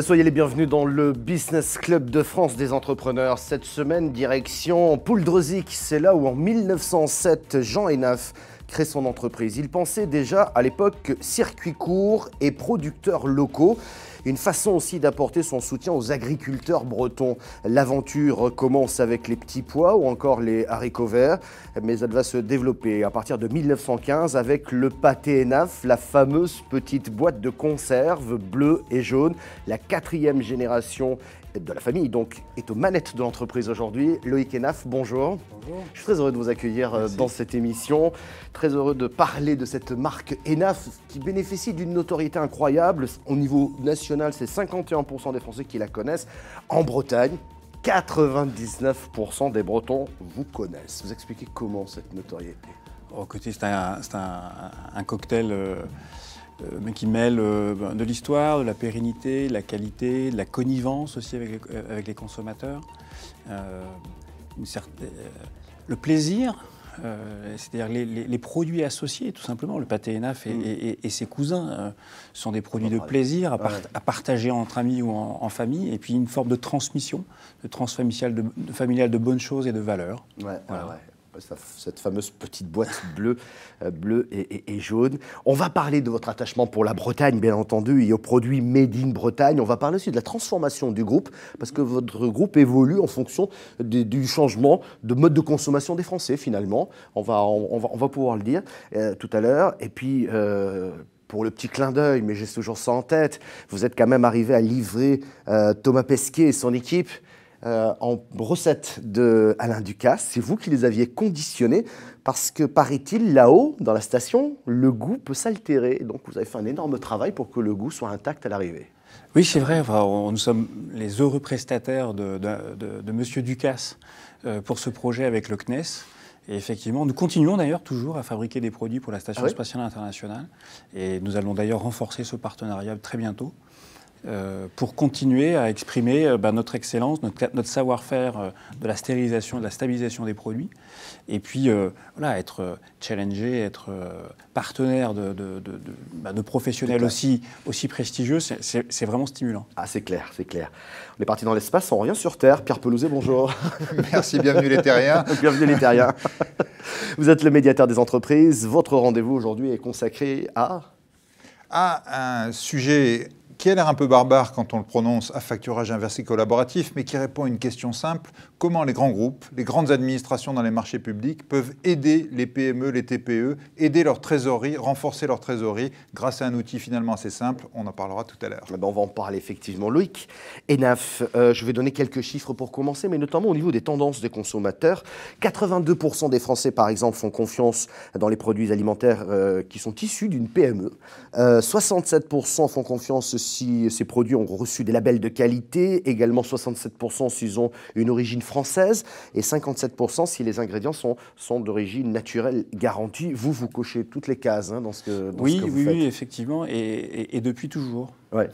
Soyez les bienvenus dans le Business Club de France des entrepreneurs. Cette semaine, direction Pouldrezic. C'est là où en 1907, Jean Enaf crée son entreprise. Il pensait déjà à l'époque circuit court et producteurs locaux. Une façon aussi d'apporter son soutien aux agriculteurs bretons. L'aventure commence avec les petits pois ou encore les haricots verts, mais elle va se développer à partir de 1915 avec le pâté Enaf, la fameuse petite boîte de conserve bleue et jaune. La quatrième génération de la famille, donc, est aux manettes de l'entreprise aujourd'hui. Loïc Enaf, bonjour. Bonjour. Je suis très heureux de vous accueillir euh, dans cette émission. Très heureux de parler de cette marque Enaf qui bénéficie d'une notoriété incroyable. Au niveau national, c'est 51% des Français qui la connaissent. En Bretagne, 99% des Bretons vous connaissent. Vous expliquez comment cette notoriété? Au côté, c'est un, un, un, cocktail. Euh, mais qui mêle euh, ben, de l'histoire, de la pérennité, de la qualité, de la connivence aussi avec les, euh, avec les consommateurs. Une certaine, le plaisir, euh, c'est-à-dire les, les, les, produits associés, tout simplement. Le pâté ENAF et, mm. et, et, ses cousins euh, sont des produits de plaisir à, part, à, partager entre amis ou en, en, famille, et puis une forme de transmission, de transfamiliale de, de, familiale de bonnes choses et de valeurs. Ouais, voilà. ouais cette fameuse petite boîte bleue, euh, bleue et, jaune. On va parler de votre attachement pour la Bretagne, bien entendu, et aux produits made in Bretagne. On va parler aussi de la transformation du groupe, parce que votre groupe évolue en fonction du changement de mode de consommation des Français, finalement. On va, on, va, on va pouvoir le dire euh, tout à l'heure. Et puis, euh, pour le petit clin d'œil, mais j'ai toujours ça en tête, vous êtes quand même arrivé à livrer Thomas Pesquet et son équipe euh, en recettes de Alain Ducasse. C'est vous qui les aviez conditionnés parce que, paraît-il, là-haut, dans la station, le goût peut s'altérer. Donc, vous avez fait un énorme travail pour que le goût soit intact à l'arrivée. Oui, c'est vrai. Enfin, on, nous sommes les heureux prestataires de, de, de, de Monsieur Ducasse euh, pour ce projet avec le CNES. Et effectivement, nous continuons d'ailleurs toujours à fabriquer des produits pour la Station ah oui spatiale internationale. Et nous allons d'ailleurs renforcer ce partenariat très bientôt. Euh, pour continuer à exprimer euh, bah, notre excellence, notre, notre savoir-faire euh, de la stérilisation, de la stabilisation des produits, et puis euh, voilà, être challengé, être partenaire de, de, de, bah, de professionnels aussi, aussi prestigieux, c'est vraiment stimulant. Ah, c'est clair, c'est clair. On est parti dans l'espace, on revient sur Terre. Pierre Pelouzet, bonjour. Merci, bienvenue les Terriens. bienvenue les Terriens. Vous êtes le médiateur des entreprises. Votre rendez-vous aujourd'hui est consacré à à un sujet qui a l'air un peu barbare quand on le prononce à facturage inversé collaboratif, mais qui répond à une question simple. Comment les grands groupes, les grandes administrations dans les marchés publics peuvent aider les PME, les TPE, aider leur trésorerie, renforcer leur trésorerie grâce à un outil finalement assez simple? On en parlera tout à l'heure. Ben on va en parler effectivement. Loïc, ENAF, euh, je vais donner quelques chiffres pour commencer, mais notamment au niveau des tendances des consommateurs. 82% des Français, par exemple, font confiance dans les produits alimentaires euh, qui sont issus d'une PME. Euh, 67% font confiance si ces produits ont reçu des labels de qualité, également 67% s'ils ont une origine française et 57% si les ingrédients sont, sont d'origine naturelle garantie. Vous, vous cochez toutes les cases hein, dans ce que, dans oui, ce que vous oui, faites. Oui, effectivement, et, et, et depuis toujours. Ouais.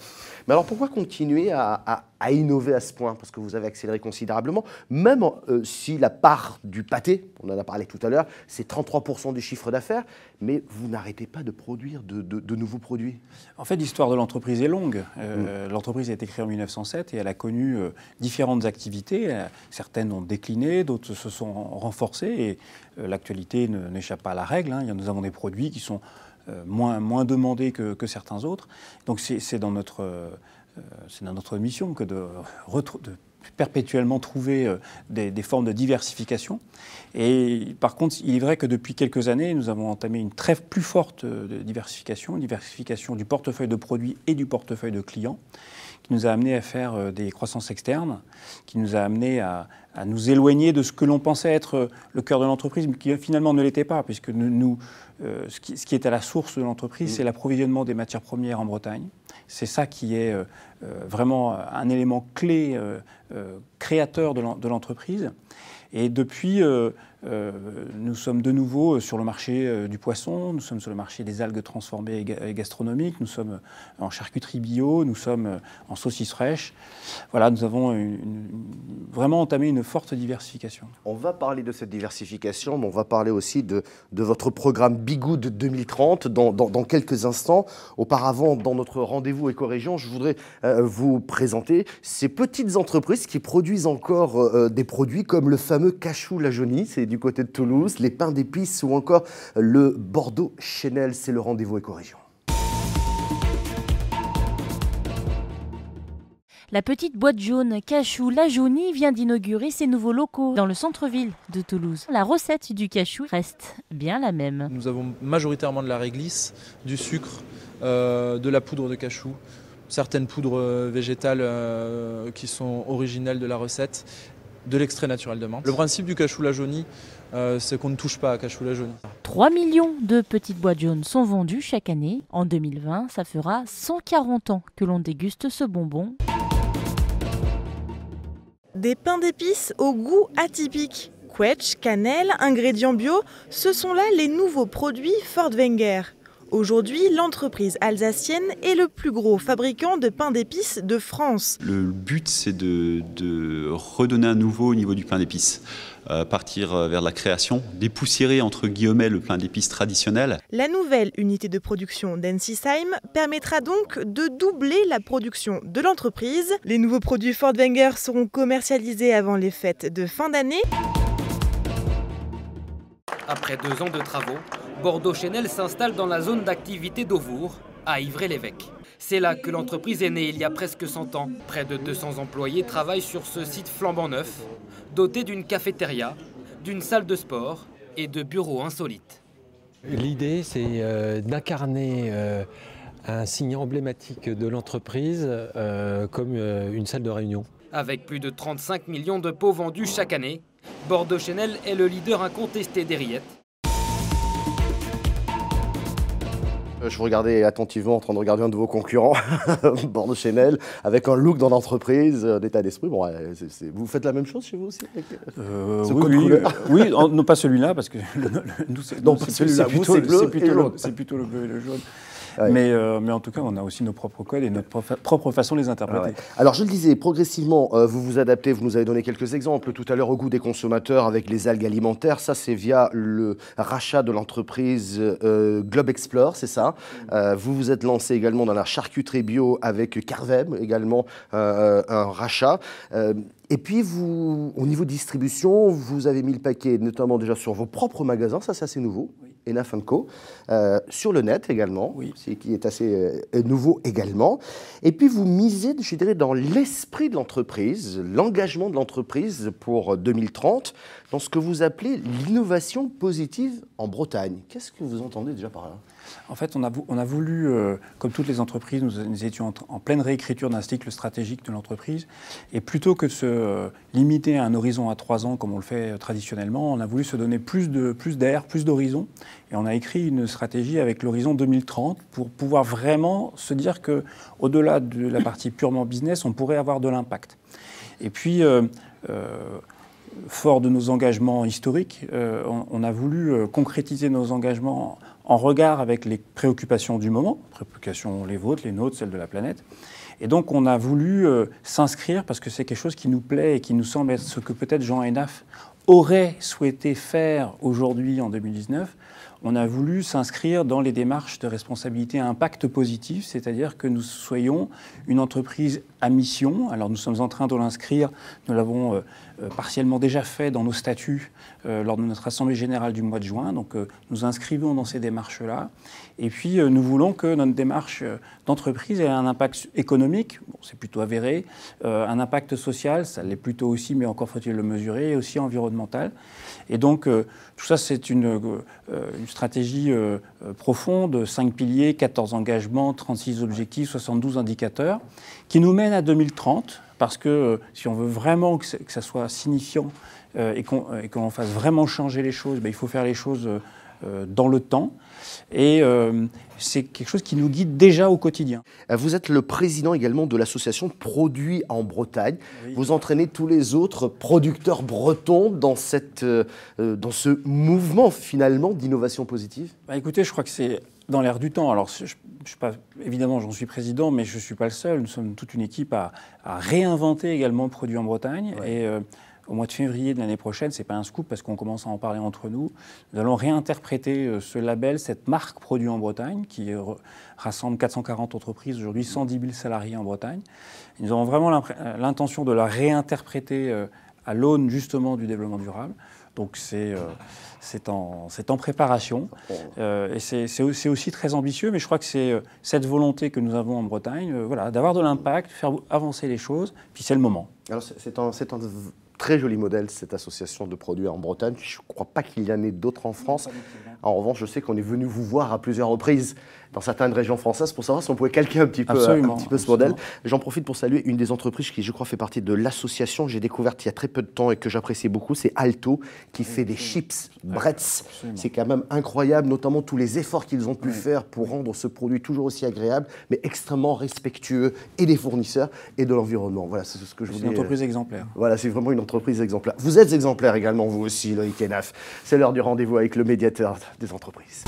Mais alors pourquoi continuer à, à, à, innover à ce point? Parce que vous avez accéléré considérablement, même euh, si la part du pâté, on en a parlé tout à l'heure, c'est 33% du chiffre d'affaires, mais vous n'arrêtez pas de produire de, de, de, nouveaux produits. En fait, l'histoire de l'entreprise est longue. Euh, mmh. L'entreprise a été créée en 1907 et elle a connu euh, différentes activités. Certaines ont décliné, d'autres se sont renforcées et l'actualité n'échappe pas à la règle. Hein. Nous avons des produits qui sont moins, moins demandés que, certains autres. Donc c'est dans, notre, euh, dans notre mission que de, perpétuellement trouver euh, des, des, formes de diversification. Et par contre, il est vrai que depuis quelques années, nous avons entamé une très plus forte diversification, diversification du portefeuille de produits et du portefeuille de clients, qui nous a amené à faire des croissances externes, qui nous a amené à, à nous éloigner de ce que l'on pensait être le cœur de l'entreprise, mais qui finalement ne l'était pas, puisque nous, nous euh, ce, qui, ce, qui, est à la source de l'entreprise, mmh. c'est l'approvisionnement des matières premières en Bretagne. C'est ça qui est euh, vraiment un élément clé créateur de l'entreprise. Et depuis, euh, nous sommes de nouveau euh, sur le marché euh, du poisson, nous sommes sur le marché des algues transformées et gastronomiques, nous sommes en charcuterie bio, nous sommes en saucisses fraîches. Voilà, nous avons vraiment entamé une forte diversification. On va parler de cette diversification, mais on va parler aussi de, votre programme Bigoud 2030 dans, quelques instants. Auparavant, dans notre rendez-vous éco-région, je voudrais vous présenter ces petites entreprises qui produisent encore des produits comme le fameux cachou la jaunie. Du côté de Toulouse, les pains d'épices ou encore le Bordeaux Chanel. C'est le rendez-vous éco-région. La petite boîte jaune cachou La Jaunie vient d'inaugurer ses nouveaux locaux dans le centre-ville de Toulouse. La recette du cachou reste bien la même. Nous avons majoritairement de la réglisse, du sucre, euh, de la poudre de cachou, certaines poudres euh, végétales euh, qui sont originelles de la recette de l'extrait naturel de menthe. Le principe du cachou la jaunie, euh, c'est qu'on ne touche pas à cachou la jaunie. 3 millions de petites boîtes jaunes sont vendues chaque année. En 2020, ça fera 140 ans que l'on déguste ce bonbon. Des pains d'épices au goût atypique. Quetch, cannelle, ingrédients bio, ce sont là les nouveaux produits Ford Wenger. Aujourd'hui, l'entreprise alsacienne est le plus gros fabricant de pain d'épices de France. Le but, c'est de, redonner un nouveau au niveau du pain d'épices. Euh, partir euh, vers la création, dépoussiérer entre guillemets le pain d'épices traditionnel. La nouvelle unité de production d'Ensisheim permettra donc de doubler la production de l'entreprise. Les nouveaux produits Ford Wenger seront commercialisés avant les fêtes de fin d'année. Après deux ans de travaux, Bordeaux Chanel s'installe dans la zone d'activité d'Auvour, à Ivry-l'Évêque. C'est là que l'entreprise est née il y a presque 100 ans. Près de 200 employés travaillent sur ce site flambant neuf, doté d'une cafétéria, d'une salle de sport et de bureaux insolites. L'idée, c'est euh, d'incarner euh, un signe emblématique de l'entreprise euh, comme une salle de réunion. Avec plus de 35 millions de pots vendus chaque année, Bordeaux Chanel est le leader incontesté des rillettes Je vous regardais attentivement en train de regarder un de vos concurrents, Bordeaux Chanel, avec un look dans l'entreprise, un état d'esprit. Bon, vous faites la même chose chez vous aussi euh, oui, oui, non pas celui-là, parce que nous, c'est plutôt, plutôt, le bleu et le jaune. Mais, euh, mais, en tout cas, on a aussi nos propres codes et notre propre façon de les interpréter. Alors, je le disais, progressivement, euh, vous vous adaptez. Vous nous avez donné quelques exemples tout à l'heure au goût des consommateurs avec les algues alimentaires. Ça, c'est via le rachat de l'entreprise euh, Globe Explore, c'est ça. vous vous êtes lancé également dans la charcuterie bio avec Carvem, également un rachat. Et puis, vous, au niveau distribution, vous avez mis le paquet, notamment déjà sur vos propres magasins, ça c'est assez nouveau, oui. Enaf Co, euh, sur le net également, oui. qui est assez euh, nouveau également. Et puis, vous misez, je dirais, dans l'esprit de l'entreprise, l'engagement de l'entreprise pour 2030, dans ce que vous appelez l'innovation positive en Bretagne. Qu'est-ce que vous entendez déjà par là? En fait, on a, on a voulu, euh, comme toutes les entreprises, nous, étions en, pleine réécriture d'un cycle stratégique de l'entreprise. Et plutôt que de se euh, limiter à un horizon à trois ans, comme on le fait euh, traditionnellement, on a voulu se donner plus d'air, plus, d'horizons. Et on a écrit une stratégie avec l'horizon 2030 pour pouvoir vraiment se dire qu'au-delà de la partie purement business, on pourrait avoir de l'impact. Et puis, fort de nos engagements historiques, on, a voulu concrétiser nos engagements en regard avec les préoccupations du moment, préoccupations les vôtres, les nôtres, celles de la planète. Et donc on a voulu euh, s'inscrire, parce que c'est quelque chose qui nous plaît et qui nous semble être ce que peut-être Jean Enaf aurait souhaité faire aujourd'hui en 2019, on a voulu s'inscrire dans les démarches de responsabilité à impact positif, c'est-à-dire que nous soyons une entreprise à mission. Alors nous sommes en train de l'inscrire, nous l'avons euh, euh, partiellement déjà fait dans nos statuts euh, lors de notre Assemblée générale du mois de juin, donc nous inscrivons dans ces démarches-là. Et puis nous voulons que notre démarche d'entreprise ait un impact économique, bon, c'est plutôt avéré, un impact social, ça l'est plutôt aussi, mais encore faut-il le mesurer, et aussi environnemental. Et donc tout ça c'est une, une stratégie profonde, 5 piliers, 14 engagements, 36 objectifs, 72 indicateurs, qui nous mène à 2030, parce que euh, si on veut vraiment que, ça soit signifiant euh, et qu'on fasse vraiment changer les choses, ben, il faut faire les choses dans le temps. Et c'est quelque chose qui nous guide déjà au quotidien. Vous êtes le président également de l'association Produits en Bretagne. Vous entraînez tous les autres producteurs bretons dans, cette, dans ce mouvement finalement d'innovation positive? Bah, Écoutez, je crois que c'est dans l'air du temps. Alors, je, je pas, évidemment, j'en suis président, mais je ne suis pas le seul. Nous sommes toute une équipe à, réinventer également Produits en Bretagne. Et euh, au mois de février de l'année prochaine, ce n'est pas un scoop parce qu'on commence à en parler entre nous, nous allons réinterpréter euh, ce label, cette marque Produits en Bretagne, qui rassemble 440 entreprises, aujourd'hui 110 000 salariés en Bretagne. nous avons vraiment euh, l'intention de la réinterpréter à l'aune justement du développement durable. Donc c'est c'est en, en, préparation. Euh, et c'est aussi très ambitieux, mais je crois que c'est euh, cette volonté que nous avons en Bretagne, euh, voilà, d'avoir de l'impact, faire avancer les choses, puis c'est le moment. Alors c'est un, un, très joli modèle, cette association de produits en Bretagne. Je ne crois pas qu'il y en ait d'autres en France. En revanche, je sais qu'on est venu vous voir à plusieurs reprises dans certaines régions françaises pour savoir si on pouvait calquer un petit peu, un petit peu ce modèle. J'en profite pour saluer une des entreprises qui, je crois, fait partie de l'association que j'ai découverte il y a très peu de temps et que j'apprécie beaucoup, c'est Alto, qui fait des chips, Bretz. C'est quand même incroyable, notamment tous les efforts qu'ils ont pu faire pour rendre ce produit toujours aussi agréable, mais extrêmement respectueux et des fournisseurs et de l'environnement. Voilà, c'est ce que je voulais. C'est une entreprise exemplaire. Voilà, c'est vraiment une entreprise exemplaire. Vous êtes exemplaire également, vous aussi, Loïc Enaf. C'est l'heure du rendez-vous avec le médiateur des entreprises.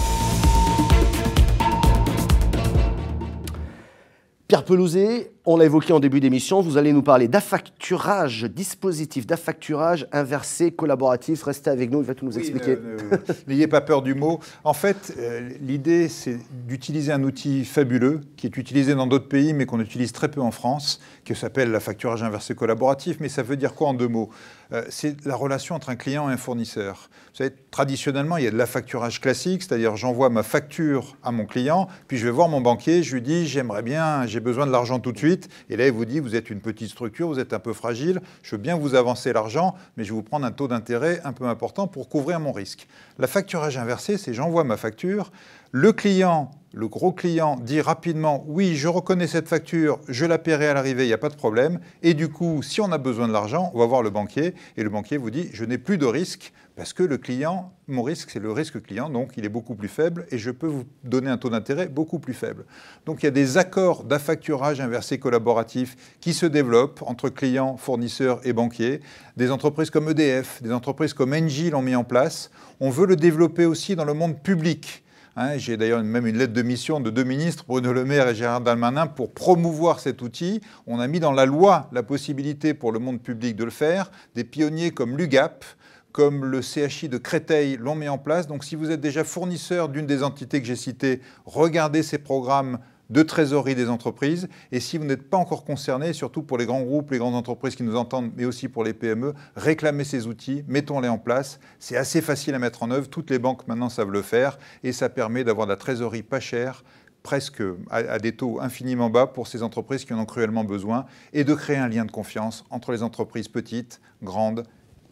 Pierre Pelouzet, on l'a évoqué en début d'émission, vous allez nous parler d'affacturage, dispositif d'affacturage inversé collaboratif. Restez avec nous, il va tout nous expliquer. N'ayez pas peur du mot. En fait, euh, l'idée, c'est d'utiliser un outil fabuleux qui est utilisé dans d'autres pays, mais qu'on utilise très peu en France, qui s'appelle l'affacturage inversé collaboratif. Mais ça veut dire quoi en deux mots? Euh, C'est la relation entre un client et un fournisseur. Vous savez, traditionnellement, il y a de l'affacturage classique, c'est-à-dire j'envoie ma facture à mon client, puis je vais voir mon banquier, je lui dis j'aimerais bien, j'ai besoin de l'argent tout de suite, et là il vous dit vous êtes une petite structure, vous êtes un peu fragile, je veux bien vous avancer l'argent, mais je vais vous prendre un taux d'intérêt un peu important pour couvrir mon risque. La facturage inversé, c'est j'envoie ma facture, le client, le gros client dit rapidement oui, je reconnais cette facture, je la paierai à l'arrivée, il n'y a pas de problème. Et du coup, si on a besoin de l'argent, on va voir le banquier et le banquier vous dit je n'ai plus de risque parce que le client, mon risque, c'est le risque client, donc il est beaucoup plus faible et je peux vous donner un taux d'intérêt beaucoup plus faible. Donc il y a des accords d'affacturage inversé collaboratif qui se développent entre clients, fournisseurs et banquiers. Des entreprises comme EDF, des entreprises comme Engie l'ont mis en place. On veut le développer aussi dans le monde public. Hein, j'ai d'ailleurs même une lettre de mission de deux ministres, Bruno Le Maire et Gérard Dalmanin, pour promouvoir cet outil. On a mis dans la loi la possibilité pour le monde public de le faire. Des pionniers comme l'UGAP, comme le CHI de Créteil l'ont mis en place. Donc si vous êtes déjà fournisseur d'une des entités que j'ai citées, regardez ces programmes de trésorerie des entreprises. Et si vous n'êtes pas encore concerné, surtout pour les grands groupes, les grandes entreprises qui nous entendent, mais aussi pour les PME, réclamez ces outils, mettons-les en place. C'est assez facile à mettre en œuvre. Toutes les banques maintenant savent le faire et ça permet d'avoir de la trésorerie pas chère presque à, des taux infiniment bas pour ces entreprises qui en ont cruellement besoin et de créer un lien de confiance entre les entreprises petites, grandes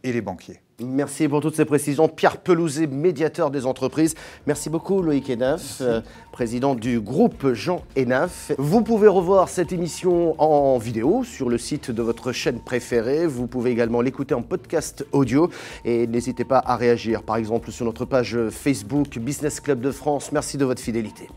et les banquiers. Merci pour toutes ces précisions. Pierre Pelouzet, médiateur des entreprises. Merci beaucoup Loïc Enaf, euh, président du groupe Jean Enaf. Vous pouvez revoir cette émission en vidéo sur le site de votre chaîne préférée. Vous pouvez également l'écouter en podcast audio et n'hésitez pas à réagir par exemple sur notre page Facebook Business Club de France. Merci de votre fidélité.